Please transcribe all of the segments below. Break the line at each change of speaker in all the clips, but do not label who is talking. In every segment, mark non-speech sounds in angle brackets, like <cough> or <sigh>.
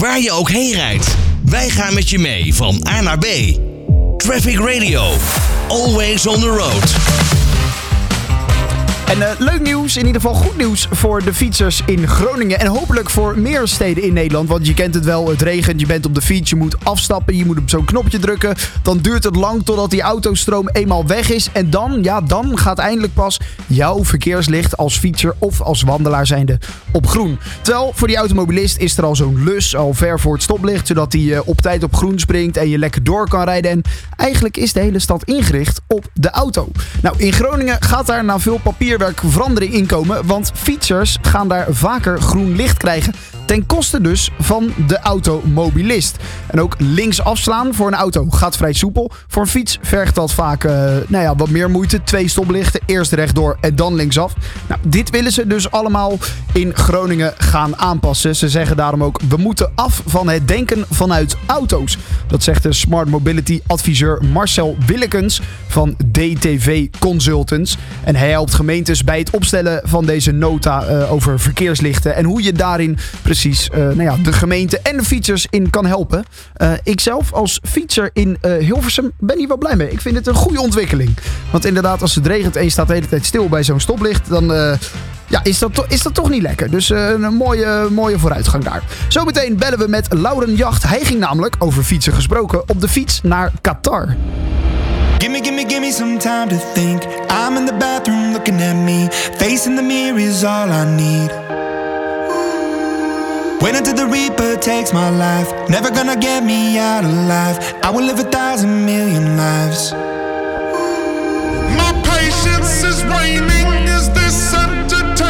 waar je ook heen rijdt. Wij gaan met je mee van A naar B. Traffic Radio. Always on the road.
En uh, leuk nieuws, in ieder geval goed nieuws voor de fietsers in Groningen. En hopelijk voor meer steden in Nederland. Want je kent het wel, het regent, je bent op de fiets, je moet afstappen, je moet op zo'n knopje drukken. Dan duurt het lang totdat die autostroom eenmaal weg is. En dan, ja, dan gaat eindelijk pas jouw verkeerslicht als fietser of als wandelaar zijnde op groen. Terwijl voor die automobilist is er al zo'n lus al ver voor het stoplicht. Zodat hij uh, op tijd op groen springt en je lekker door kan rijden. En eigenlijk is de hele stad ingericht op de auto. Nou, in Groningen gaat daar na veel papier verandering inkomen. Want fietsers gaan daar vaker groen licht krijgen. Ten koste dus van de automobilist. En ook links afslaan voor een auto gaat vrij soepel. Voor een fiets vergt dat vaak uh, nou ja, wat meer moeite. Twee stoplichten, eerst rechtdoor en dan linksaf. Nou, dit willen ze dus allemaal in Groningen gaan aanpassen. Ze zeggen daarom ook, we moeten af van het denken vanuit auto's. Dat zegt de Smart Mobility adviseur Marcel Willekens van DTV Consultants. En hij helpt gemeentes bij het opstellen van deze nota uh, over verkeerslichten. En hoe je daarin precies uh, nou ja, de gemeente en de fietsers in kan helpen. Uh, ik zelf als fietser in Hilversum ben hier wel blij mee. Ik vind het een goede ontwikkeling. Want inderdaad, als het regent en je staat de hele tijd stil bij zo'n stoplicht, dan ja, is, dat is dat toch niet lekker. Dus een mooie, mooie vooruitgang daar. Zometeen bellen we met Lauren Jacht. Hij ging namelijk, over fietsen gesproken, op de fiets naar Qatar.
Gimme, gimme, gimme some time to think. I'm in the bathroom looking at me. Facing the mirror is all I need. Wait until the Reaper takes my life. Never gonna get me out alive. I will live a thousand million lives.
My patience is waning. Is this entertaining?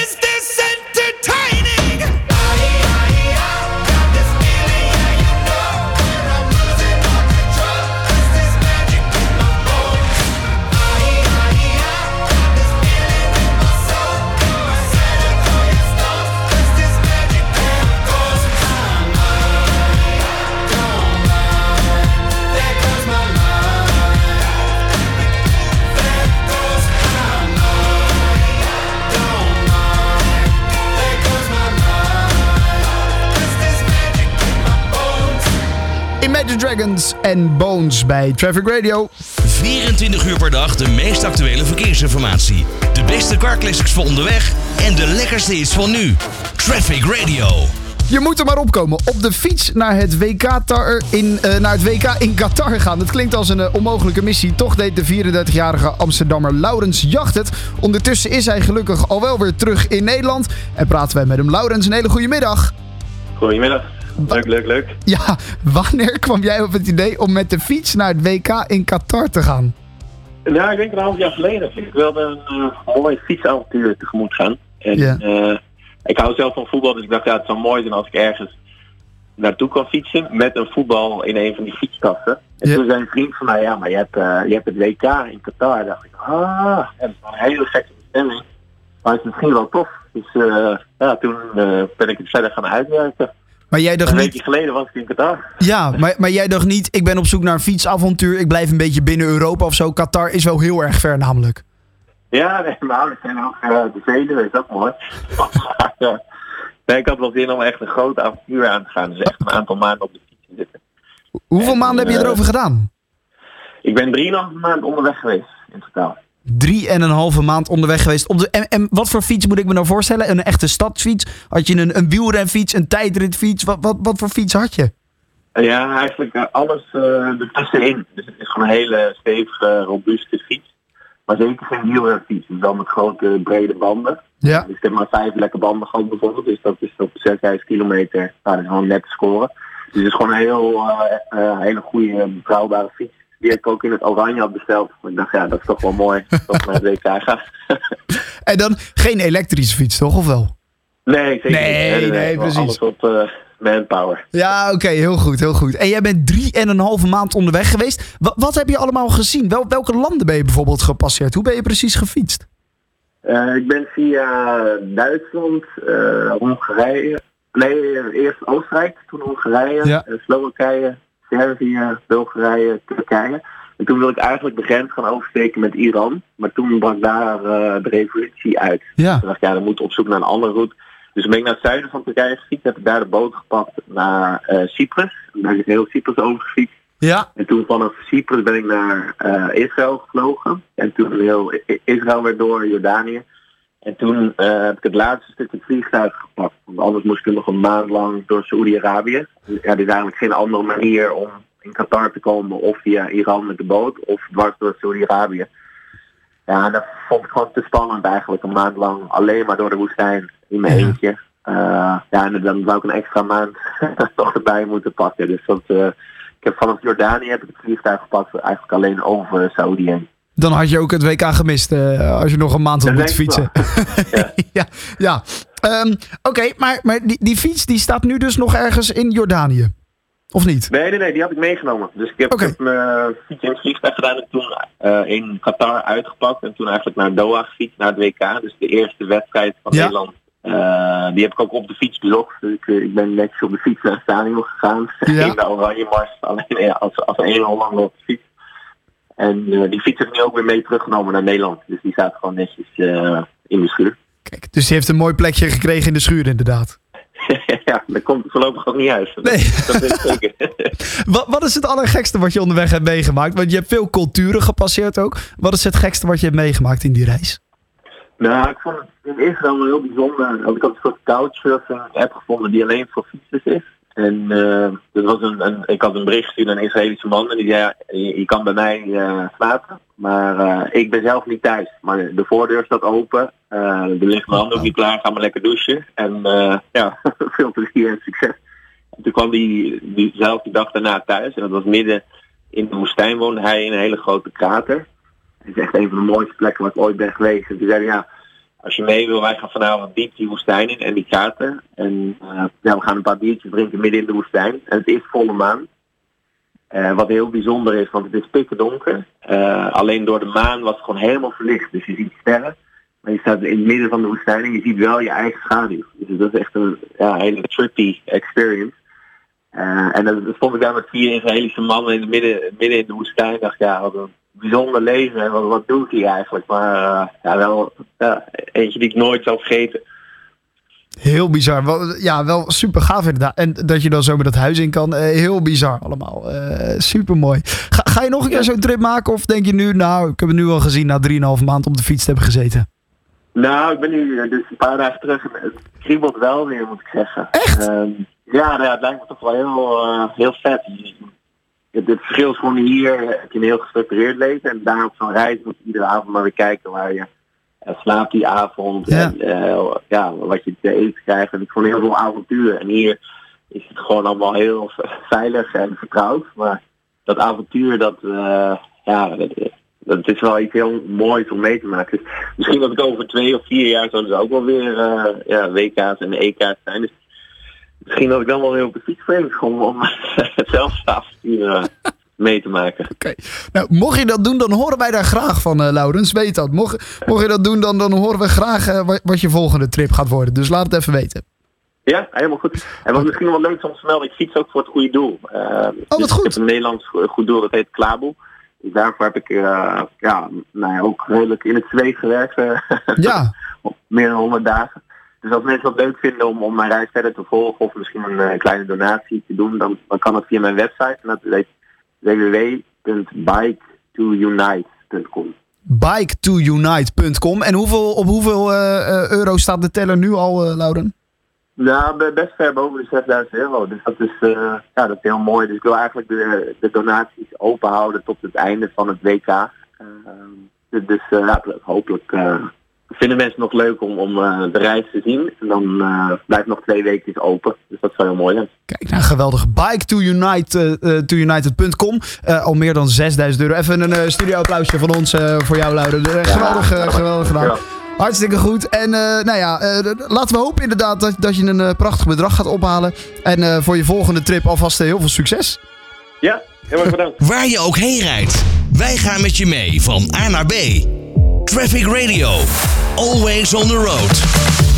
Dragons en Bones bij Traffic Radio.
24 uur per dag de meest actuele verkeersinformatie. De beste carclassics voor onderweg en de lekkerste hits van nu. Traffic Radio.
Je moet er maar opkomen. Op de fiets naar het WK, tar in, eh, naar het WK in Qatar gaan. Het klinkt als een eh, onmogelijke missie. Toch deed de 34-jarige Amsterdammer Laurens Jacht het. Ondertussen is hij gelukkig al wel weer terug in Nederland. En praten wij met hem. Laurens, een hele goede middag.
Goedemiddag. Leuk, leuk, leuk.
Ja, wanneer kwam jij op het idee om met de fiets naar het WK in Qatar te gaan?
Ja, ik denk een half jaar geleden. Ik wilde een eh, mooi fietsavontuur tegemoet gaan. En eh, ik hou zelf van voetbal, dus ik dacht ja, het zou mooi zijn als ik ergens naartoe kan fietsen met een voetbal in een van die fietstassen. En toen zei een vriend van mij, ja, maar je hebt, eh, je hebt het WK in Qatar. dacht ik, ah, en was een hele gekke bestemming. Maar het is misschien wel tof. Dus ja, toen ben ik het verder gaan uitwerken.
Maar jij dacht
Een
niet...
weekje geleden was ik in Qatar.
Ja, maar, maar jij dacht niet, ik ben op zoek naar een fietsavontuur. Ik blijf een beetje binnen Europa of zo. Qatar is wel heel erg ver namelijk.
Ja, nee, mijn ouders zijn ook eh, de Veluwe, is ook mooi. <laughs> Nee, ik had wel zin om echt een groot avontuur aan te gaan. Dus echt een aantal maanden op de fiets te zitten.
Hoeveel maanden heb je
eh,
erover gedaan?
Ik ben drieënhalve maand onderweg geweest in totaal.
Drie en een halve maand onderweg geweest. Op de, en, en wat voor fiets moet ik me nou voorstellen? Een echte stadsfiets? Had je een, een wielrenfiets, een tijdritfiets? Wat, wat, wat voor fiets had je?
Ja, eigenlijk eh, alles eh ertussenin. Dus het is gewoon een hele stevige, robuuste fiets. Maar zeker geen wielrenfiets. Dus dan met grote, brede banden.
Ja.
Dus ik heb maar vijf lekke banden gehad bijvoorbeeld. Dus dat is op circa 5 kilometer. Nou, dat is gewoon net te scoren. Dus het is gewoon een heel, eh, hele goede, betrouwbare fiets. Die heb ik ook in het oranje had besteld. Maar ik dacht, ja, dat is toch wel mooi. Dat ik naar het WK ga. <laughs>
En dan geen elektrische fiets, toch? Of wel?
nee, zeker
Nee,
niet.
nee, precies.
Alles op eh, manpower.
Ja, oké, heel goed, heel goed. En jij bent drie en een halve maand onderweg geweest. Wa- wat heb je allemaal gezien? Wel, welke landen ben je bijvoorbeeld gepasseerd? Hoe ben je precies gefietst?
Eh, ik ben via Duitsland, eh, Hongarije, nee, eerst Oostenrijk, toen Hongarije,
Ja.
Slowakije, Servië, Bulgarije, Turkije. En toen wilde ik eigenlijk de grens gaan oversteken met Iran. Maar toen brak daar eh, de revolutie uit.
Ja.
Toen dacht ik, ja, dan moet ik op zoek naar een andere route. Dus toen ben ik naar het zuiden van Turkije gefietst. Heb ik daar de boot gepakt naar eh, Cyprus. En Daar is heel Cyprus over gefietst.
Ja.
En toen vanaf Cyprus ben ik naar eh, Israël gevlogen. En toen heel Israël weer door Jordanië. En toen eh, heb ik het laatste stuk het vliegtuig gepakt. Want anders moest ik nog een maand lang door Saoedi-Arabië. Ja, er is eigenlijk geen andere manier om in Qatar te komen. Of via Iran met de boot. Of dwars door Saoedi-Arabië. Ja, en dat vond ik gewoon te spannend eigenlijk. Een maand lang alleen maar door de woestijn in mijn eentje. Eh, ja, en dan zou ik een extra maand <laughs> toch erbij moeten pakken. Dus dat, eh, ik heb vanaf Jordanië heb ik het vliegtuig gepakt. Eigenlijk alleen over heen.
Dan had je ook het WK gemist eh, als je nog een maand had moeten fietsen. <laughs>
Ja. <laughs>
ja, ja. Ehm, Oké, maar, maar die, die fiets die staat nu dus nog ergens in Jordanië. Of niet?
Nee, nee, nee, die had ik meegenomen. Dus ik heb,
Oké.
ik heb mijn fiets in het vliegtuig gedaan en toen eh, in Qatar uitgepakt. En toen eigenlijk naar Doha gefietst, naar het WK. Dus de eerste wedstrijd van
Ja.
Nederland. Eh, die heb ik ook op de fiets bezocht. Dus ik, eh, ik ben netjes op de fiets naar het stadion gegaan. <laughs>
Ja.
In de oranje mars, alleen als, als een Hollander op de fiets. En eh, die fiets heb ik nu ook weer mee teruggenomen naar Nederland. Dus die staat gewoon netjes eh, in de schuur.
Kijk, dus die heeft een mooi plekje gekregen in de schuur inderdaad. <laughs>
ja, dat komt voorlopig ook niet uit. Dat,
Nee.
dat weet ik zeker. <laughs>
Wat, wat is het allergekste wat je onderweg hebt meegemaakt? Want je hebt veel culturen gepasseerd ook. Wat is het gekste wat je hebt meegemaakt in die reis?
Nou, ik vond het in Israël wel heel bijzonder. Ik had een soort couchsurfing app gevonden die alleen voor fietsers is. En dat was een, ik had een bericht gestuurd naar een Israëlische man en die zei, je, je kan bij mij eh, slapen. Maar eh, ik ben zelf niet thuis. Maar de voordeur staat open. Er ligt mijn handen ook niet klaar. Ga maar lekker douchen. En ja, <laughs> veel plezier en succes. En toen kwam die diezelfde dag daarna thuis. En dat was midden in de woestijn woonde hij in een hele grote krater. Het is echt een van de mooiste plekken waar ik ooit ben geweest. En toen zei hij, ja, als je mee wil, wij gaan vanavond diep die woestijn in en die krater. En eh, ja, we gaan een paar biertjes drinken midden in de woestijn. En het is volle maan. Eh, wat heel bijzonder is, want het is pikken donker. Eh, alleen door de maan was het gewoon helemaal verlicht. Dus je ziet sterren. Maar je staat in het midden van de woestijn en je ziet wel je eigen schaduw. Dus dat is echt een ja, hele trippy experience. En dan stond ik daar met vier Israëlische mannen in het midden, midden in de woestijn. Dacht, ja, wat een bijzonder leven. En wat, wat doe ik hier eigenlijk? Maar eh, ja, wel ja, eentje die ik nooit zal vergeten.
Heel bizar. Wel, ja, wel super gaaf inderdaad. En dat je dan zo met dat huis in kan. eh, heel bizar allemaal. Eh super mooi. Ga, ga je nog een keer zo'n trip maken? Of denk je nu, nou, ik heb het nu al gezien na 3,5 maand op de fiets te hebben gezeten?
Nou, ik ben nu eh, dus een paar dagen terug. Het kriebelt wel weer, moet ik zeggen.
Echt?
Ehm, ja, nou ja, het lijkt me toch wel heel, eh, heel vet. Het, het verschil is gewoon hier heb je een heel gestructureerd leven. En daar op zo'n reis moet je iedere avond maar weer kijken waar je eh, slaapt die avond.
Ja.
En eh, ja, wat je te eten krijgt. En ik vond heel veel avonturen. En hier is het gewoon allemaal heel <laughs> veilig en vertrouwd. Maar dat avontuur, dat, eh, ja, dat, dat is wel iets heel moois om mee te maken. Dus misschien dat ik over twee of vier jaar zouden ze ook wel weer eh, ja, WK's en EK's zijn. Dus misschien dat ik dan wel weer op de fiets ben. Gewoon om hetzelfde <laughs> avontuur eh, mee te maken.
Oké. Nou, mocht je dat doen, dan horen wij daar graag van, eh Laurens. Weet dat. Mocht, mocht je dat doen, dan, dan horen we graag eh, wat, je volgende trip gaat worden. Dus laat het even weten.
Ja, helemaal goed. En wat misschien wel leuk is om te melden, ik fiets ook voor het goede doel. Uh,
wat
dus
goed.
Ik heb een Nederlands go- goed doel, dat heet Klaboe. Dus daarvoor heb ik uh, ja, nou ja, ook redelijk in het zweet gewerkt.
Ja, <laughs>
meer dan 100 dagen. Dus als mensen het leuk vinden om, om mijn reis verder te volgen of misschien een eh, kleine donatie te doen, dan, dan kan dat via mijn website. En dat is www.bike2unite.com.
bike2unite.com. En hoeveel, op hoeveel eh, eh, euro staat de teller nu al, Lauren?
Nou, be- best ver boven de 6000 euro. Dus dat is, ja, dat is heel mooi. Dus ik wil eigenlijk de, de donaties open houden tot het einde van het WK. Eh, dus ja, hopelijk vinden mensen het nog leuk om, om eh, de reis te zien. En dan eh, blijft nog twee weken open. Dus dat zou heel mooi zijn.
Kijk, nou geweldig. Bike2unite.com. Eh, al meer dan 6000 euro. Even een eh, studio applausje van ons eh, voor jou. Eh, geweldig, eh, geweldig gedaan.
Ja.
Hartstikke goed. En eh, nou ja, eh, laten we hopen inderdaad dat, dat je een prachtig bedrag gaat ophalen. En eh, voor je volgende trip alvast heel veel succes.
Ja, heel erg bedankt.
Waar je ook heen rijdt, wij gaan met je mee van A naar B. Traffic Radio, always on the road.